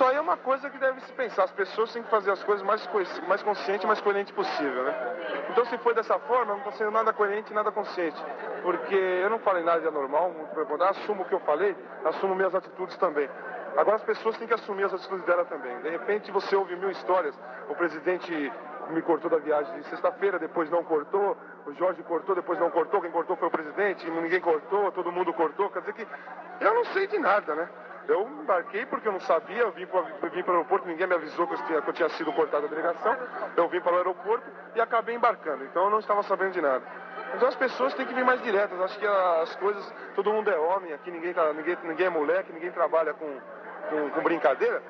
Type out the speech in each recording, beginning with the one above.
Isso aí é uma coisa que deve se pensar. As pessoas têm que fazer as coisas mais, mais consciente mais coerente possível, né? Então, se foi dessa forma, não está sendo nada coerente nada consciente. Porque eu não falei nada de anormal, muito assumo o que eu falei, assumo minhas atitudes também. Agora, as pessoas têm que assumir as atitudes dela também. De repente, você ouve mil histórias. O presidente me cortou da viagem de sexta-feira, depois não cortou. O Jorge cortou, depois não cortou. Quem cortou foi o presidente, ninguém cortou, todo mundo cortou. Quer dizer que eu não sei de nada, né? Eu embarquei porque eu não sabia, eu vim para, vim o aeroporto, ninguém me avisou que eu, tinha, que eu tinha sido cortado da delegação. Eu vim para o aeroporto e acabei embarcando, então eu não estava sabendo de nada. Então as pessoas têm que vir mais diretas. Acho que as coisas, todo mundo é homem, aqui ninguém, tá, ninguém, ninguém é moleque, ninguém trabalha com, com, com brincadeira.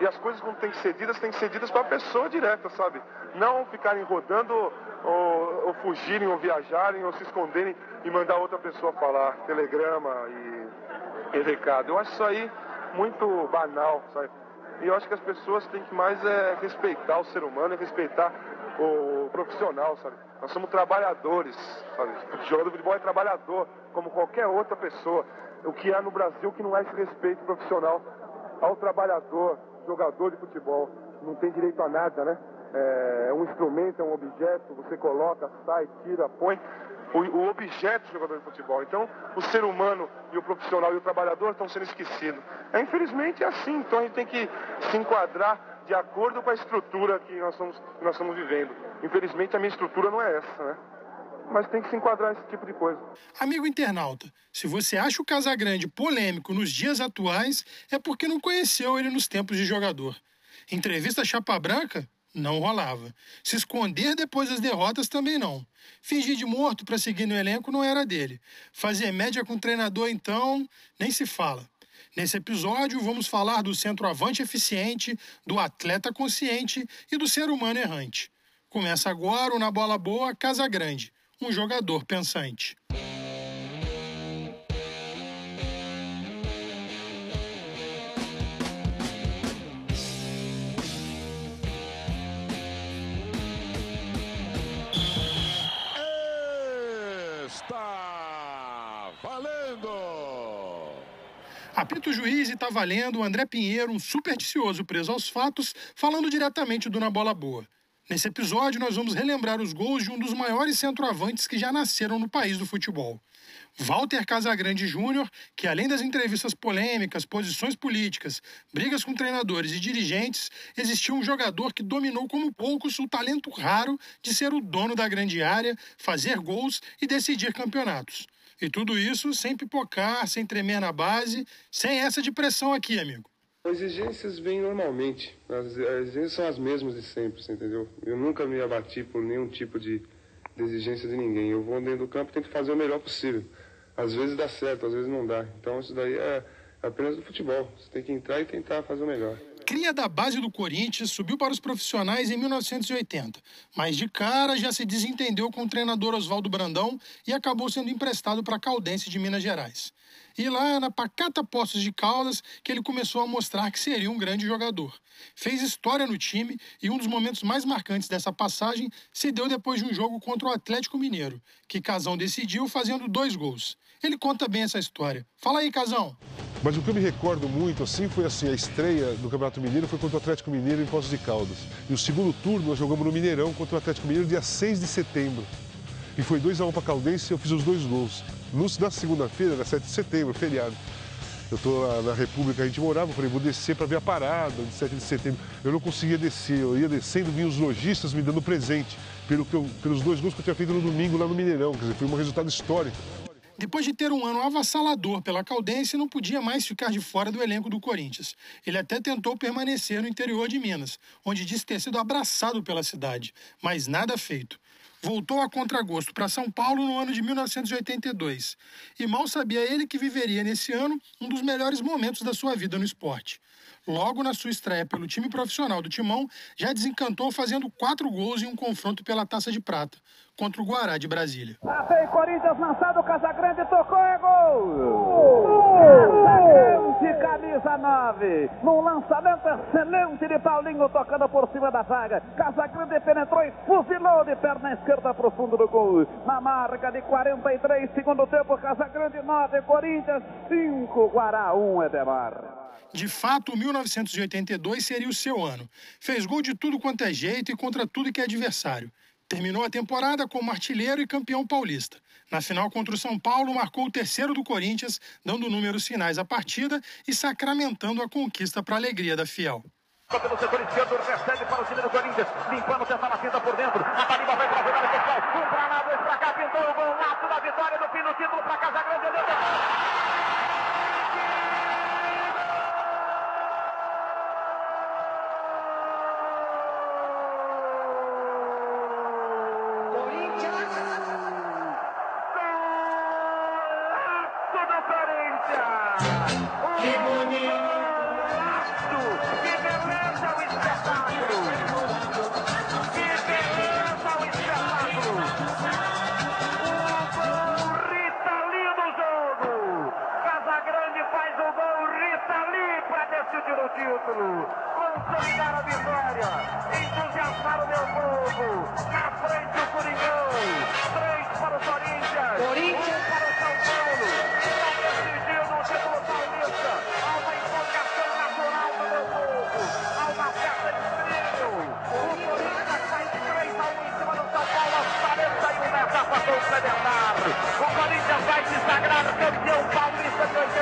E as coisas quando tem que ser ditas, tem que ser ditas para a pessoa direta, sabe? Não ficarem rodando ou, ou, fugirem ou viajarem ou se esconderem e mandar outra pessoa falar telegrama e em recado. Eu acho isso aí muito banal, sabe? E eu acho que as pessoas têm que mais é, respeitar o ser humano e respeitar o profissional, sabe? Nós somos trabalhadores, sabe? O jogador de futebol é trabalhador, como qualquer outra pessoa. O que há no Brasil que não é esse respeito profissional ao trabalhador, jogador de futebol. Não tem direito a nada, né? É, é um instrumento, é um objeto, você coloca, sai, tira, põe o, o objeto do jogador de futebol. Então, o ser humano e o profissional e o trabalhador estão sendo esquecidos. É, infelizmente é assim, então a gente tem que se enquadrar de acordo com a estrutura que nós estamos, que nós estamos vivendo. Infelizmente a minha estrutura não é essa, né? Mas tem que se enquadrar esse tipo de coisa. Amigo internauta, se você acha o Casagrande polêmico nos dias atuais, é porque não conheceu ele nos tempos de jogador. Entrevista Chapa Branca? Não rolava. Se esconder depois das derrotas também não. Fingir de morto para seguir no elenco não era dele. Fazer média com o treinador, então, nem se fala. Nesse episódio, vamos falar do centroavante eficiente, do atleta consciente e do ser humano errante. Começa agora o Na Bola Boa Casa Grande, um jogador pensante. Apito juiz e está valendo o André Pinheiro, um supersticioso preso aos fatos, falando diretamente do Na Bola Boa. Nesse episódio, nós vamos relembrar os gols de um dos maiores centroavantes que já nasceram no país do futebol. Walter Casagrande Júnior, que além das entrevistas polêmicas, posições políticas, brigas com treinadores e dirigentes, existia um jogador que dominou como poucos o talento raro de ser o dono da grande área, fazer gols e decidir campeonatos. E tudo isso sem pipocar, sem tremer na base, sem essa de pressão aqui, amigo. As exigências vêm normalmente. As, exigências são as mesmas de sempre, entendeu? Eu nunca me abati por nenhum tipo de, de exigência de ninguém. Eu vou dentro do campo e tento fazer o melhor possível. Às vezes dá certo, às vezes não dá. Então isso daí é apenas do futebol. Você tem que entrar e tentar fazer o melhor. Cria da base do Corinthians, subiu para os profissionais em 1980, mas de cara já se desentendeu com o treinador Oswaldo Brandão e acabou sendo emprestado para a Caldense de Minas Gerais. E lá na Pacata Poços de Caldas que ele começou a mostrar que seria um grande jogador. Fez história no time e um dos momentos mais marcantes dessa passagem se deu depois de um jogo contra o Atlético Mineiro, que Casão decidiu fazendo dois gols. Ele conta bem essa história. Fala aí, Casão. Mas o que eu me recordo muito assim foi assim, a estreia do Campeonato Mineiro foi contra o Atlético Mineiro em Poços de Caldas. E o segundo turno nós jogamos no Mineirão contra o Atlético Mineiro dia 6 de setembro. E foi 2 a 1 para Caldense e eu fiz os dois gols. No, na segunda-feira, era 7 de setembro, feriado. Eu estou na, na, República, a gente morava, eu falei, vou descer para ver a parada de 7 de setembro. Eu não conseguia descer, eu ia descendo, vinham os lojistas me dando presente pelo eu, pelos dois gols que eu tinha feito no domingo lá no Mineirão. Quer dizer, foi um resultado histórico. Depois de ter um ano avassalador pela Caldense, não podia mais ficar de fora do elenco do Corinthians. Ele até tentou permanecer no interior de Minas, onde disse ter sido abraçado pela cidade, mas nada feito. Voltou a contragosto para São Paulo no ano de 1982. E mal sabia ele que viveria nesse ano um dos melhores momentos da sua vida no esporte. Logo na sua estreia pelo time profissional do Timão, já desencantou fazendo quatro gols em um confronto pela Taça de Prata contra o Guará de Brasília. Lá vem Corinthians lançado, Casagrande tocou, é gol! Camisa 9. Num lançamento excelente de Paulinho tocando por cima da zaga. Casagrande penetrou e fuzilou de perna esquerda pro fundo do gol. Na marca de 43, segundo tempo, Casagrande 9, Corinthians 5, Guará 1, Edemar. De fato, 1982 seria o seu ano. Fez gol de tudo quanto é jeito e contra tudo que é adversário. Terminou a temporada como artilheiro e campeão paulista. Na final contra o São Paulo, marcou o terceiro do Corinthians, dando números finais à partida e sacramentando a conquista para a alegria da Fiel. Pelo setor esquerdo, recebe para o time do Corinthians. Limpando, tenta a finta por dentro. A Taliba vai para a jogada pessoal. Um para lá, dois para cá. Pintou o golaço da vitória do fim do título para Casa Grande. título, consolidar a vitória, entusiasmar o meu povo, na frente o Coringão, três para o Corinthians, Corinthians. um para o São Paulo, está decidido o título paulista, há uma empolgação natural do meu povo, há uma festa incrível, o Corinthians faz 3 a 1 em cima do São Paulo. Aos 41 da etapa complementar, o Corinthians vai se sagrar campeão paulista de 82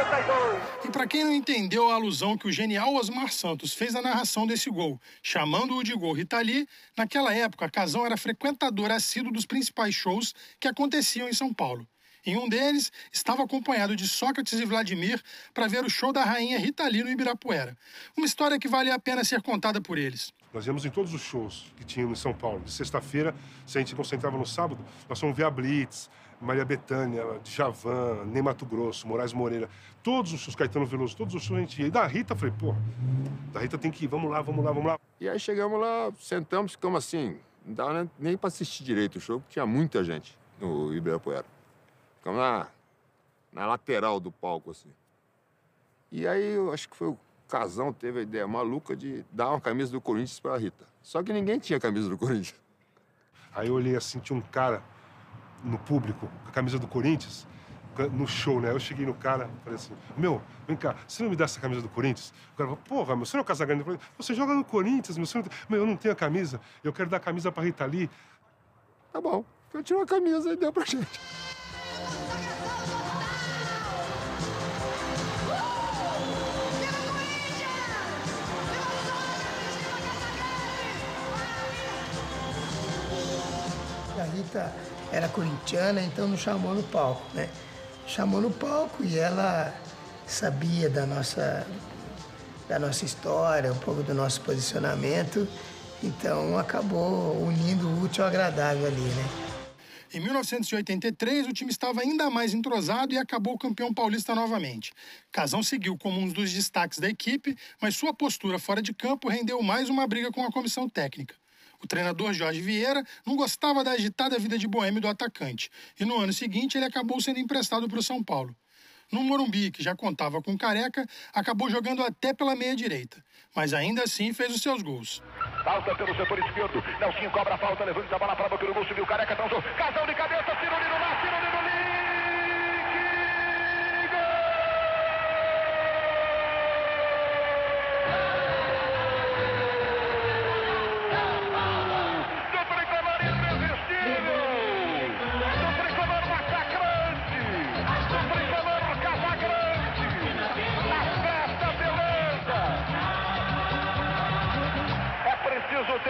para quem não entendeu a alusão que o genial Osmar Santos fez na narração desse gol, chamando-o de gol Ritali, naquela época Casão era frequentador assíduo dos principais shows que aconteciam em São Paulo. Em um deles, estava acompanhado de Sócrates e Vladimir para ver o show da rainha Rita Lee no Ibirapuera. Uma história que vale a pena ser contada por eles. Nós íamos em todos os shows que tinham em São Paulo. De sexta-feira, se a gente concentrava no sábado, nós fomos ver a Blitz, Maria Bethânia, Djavan, Ney Mato Grosso, Moraes Moreira, todos os shows, Caetano Veloso, todos os shows a gente ia. E da Rita, falei, pô, da Rita tem que ir, vamos lá, vamos lá, vamos lá. E aí chegamos lá, sentamos, ficamos assim, não dava nem pra assistir direito o show, porque tinha muita gente no Ibirapuera. Ficamos na, na lateral do palco, assim. E aí, eu acho que foi o Casão teve a ideia maluca de dar uma camisa do Corinthians pra Rita. Só que ninguém tinha camisa do Corinthians. Aí eu olhei assim, tinha um cara no público com a camisa do Corinthians, no show, né? Eu cheguei no cara, falei assim: Meu, vem cá, você não me dá essa camisa do Corinthians? O cara falou: Porra, meu, você não é o Casagrande? Você joga no Corinthians, meu, você não... meu, eu não tenho a camisa, eu quero dar a camisa pra Rita Lee. Tá bom, eu tirou a camisa e deu pra gente. Era corintiana, então nos chamou no palco, né? Chamou no palco e ela sabia da nossa, da nossa história, um pouco do nosso posicionamento, então acabou unindo o útil ao agradável ali, né? Em 1983, o time estava ainda mais entrosado e acabou campeão paulista novamente. Casão seguiu como um dos destaques da equipe, mas sua postura fora de campo rendeu mais uma briga com a comissão técnica. O treinador Jorge Vieira não gostava da agitada vida de boêmio do atacante e no ano seguinte ele acabou sendo emprestado para o São Paulo. No Morumbi, que já contava com Careca, acabou jogando até pela meia-direita, mas ainda assim fez os seus gols. Falta pelo setor esquerdo, Nelson cobra a falta, a bola para o subiu Careca, transou, casão de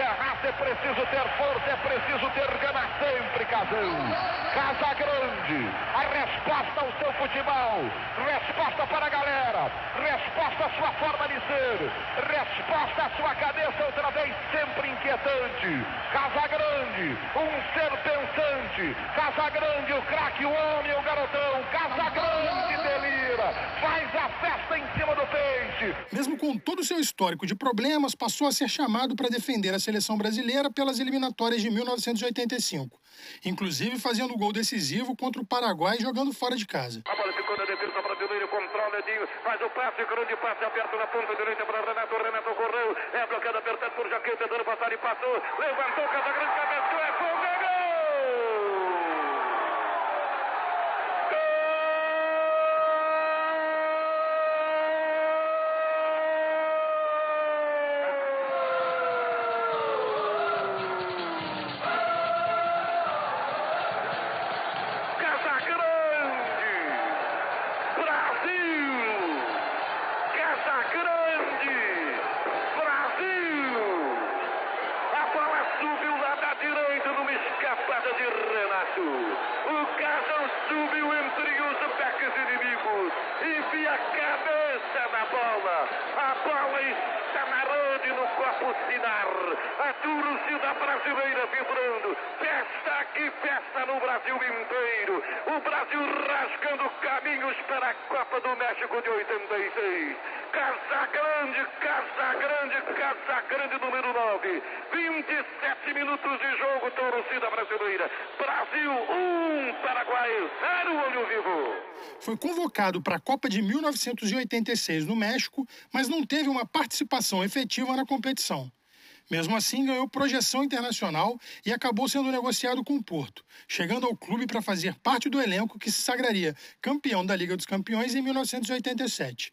é preciso ter força, é preciso ter gana sempre, Casão. Casa Grande, a resposta ao seu futebol, resposta para a galera, resposta à sua forma de ser, resposta à sua cabeça outra vez sempre inquietante. Casa Grande, um ser pensante. Casa Grande, o craque, o homem, o garotão. Casa Grande delira, faz a festa em cima do peixe. Mesmo com todo o seu histórico de problemas, passou a ser chamado para defender a seleção brasileira pelas eliminatórias de 1985, inclusive fazendo gol decisivo contra o Paraguai jogando fora de casa. A bola ficou na defesa brasileira, controla Edinho, faz o passe, grande passe na ponta direita para Renato, Renato correu, é bloqueado, apertado por Jaqueta, passar e passou, levantou, Casagrande, cabeçou, é gol! escapada de Renato. O Carlão subiu entre os ataques inimigos. Enfia a cabeça na bola. A bola está na rede no copo Sinar. A torcida brasileira vibrando. Festa aqui, festa no Brasil inteiro. O Brasil rasgando caminhos para a Copa do México de 86. Casa Grande, Casa Grande, Casa Grande número 9. 27 minutos de jogo, torcida brasileira. Brasil 1, Paraguai 0, olho vivo. Foi convocado para a Copa de 1986 no México, mas não teve uma participação efetiva na competição. Mesmo assim, ganhou projeção internacional e acabou sendo negociado com o Porto, chegando ao clube para fazer parte do elenco que se sagraria campeão da Liga dos Campeões em 1987.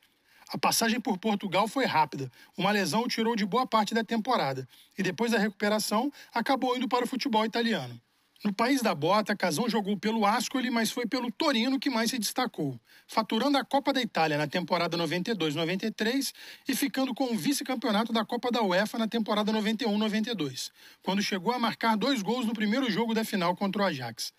A passagem por Portugal foi rápida. Uma lesão o tirou de boa parte da temporada e depois da recuperação acabou indo para o futebol italiano. No país da bota, Casão jogou pelo Ascoli, mas foi pelo Torino que mais se destacou, faturando a Copa da Itália na temporada 92-93 e ficando com o vice-campeonato da Copa da UEFA na temporada 91-92, quando chegou a marcar dois gols no primeiro jogo da final contra o Ajax.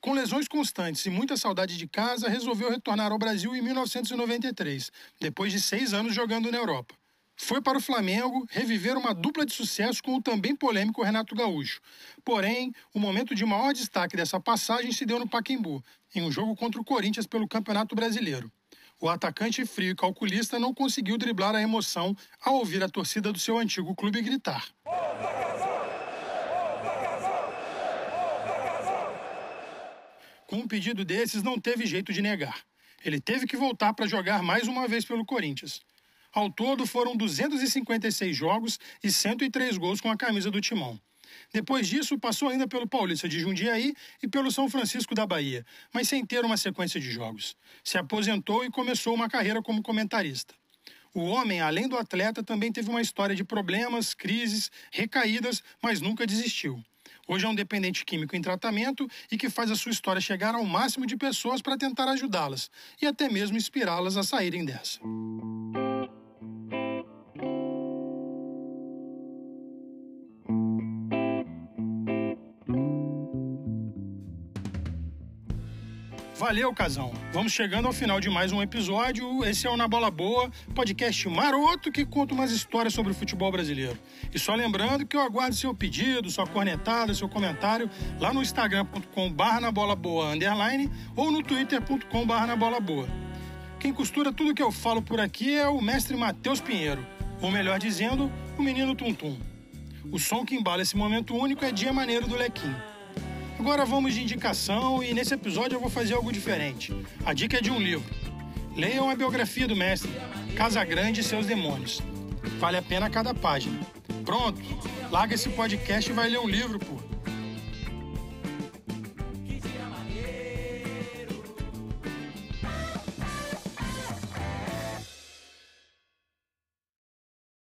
Com lesões constantes e muita saudade de casa, resolveu retornar ao Brasil em 1993, depois de seis anos jogando na Europa foi para o Flamengo reviver uma dupla de sucesso com o também polêmico Renato Gaúcho. Porém, o momento de maior destaque dessa passagem se deu no Paquembu, em um jogo contra o Corinthians pelo Campeonato Brasileiro. O atacante frio e calculista não conseguiu driblar a emoção ao ouvir a torcida do seu antigo clube gritar. Com um pedido desses, não teve jeito de negar. Ele teve que voltar para jogar mais uma vez pelo Corinthians. Ao todo, foram 256 jogos e 103 gols com a camisa do Timão. Depois disso, passou ainda pelo Paulista de Jundiaí e pelo São Francisco da Bahia, mas sem ter uma sequência de jogos. Se aposentou e começou uma carreira como comentarista. O homem, além do atleta, também teve uma história de problemas, crises, recaídas, mas nunca desistiu. Hoje é um dependente químico em tratamento e que faz a sua história chegar ao máximo de pessoas para tentar ajudá-las e até mesmo inspirá-las a saírem dessa. Valeu, casão. Vamos chegando ao final de mais um episódio. Esse é o Na Bola Boa, podcast maroto que conta umas histórias sobre o futebol brasileiro. E só lembrando que eu aguardo seu pedido, sua cornetada, seu comentário lá no instagram.com/barra na bola boa underline ou no twitter.com/barra na bola boa. Quem costura tudo que eu falo por aqui é o mestre Matheus Pinheiro, ou melhor dizendo, o menino Tuntum. O som que embala esse momento único é Dia Maneiro do Lequinho. Agora vamos de indicação e nesse episódio eu vou fazer algo diferente. A dica é de um livro. Leiam a biografia do mestre, Casa Grande e seus demônios. Vale a pena cada página. Pronto, larga esse podcast e vai ler um livro, pô.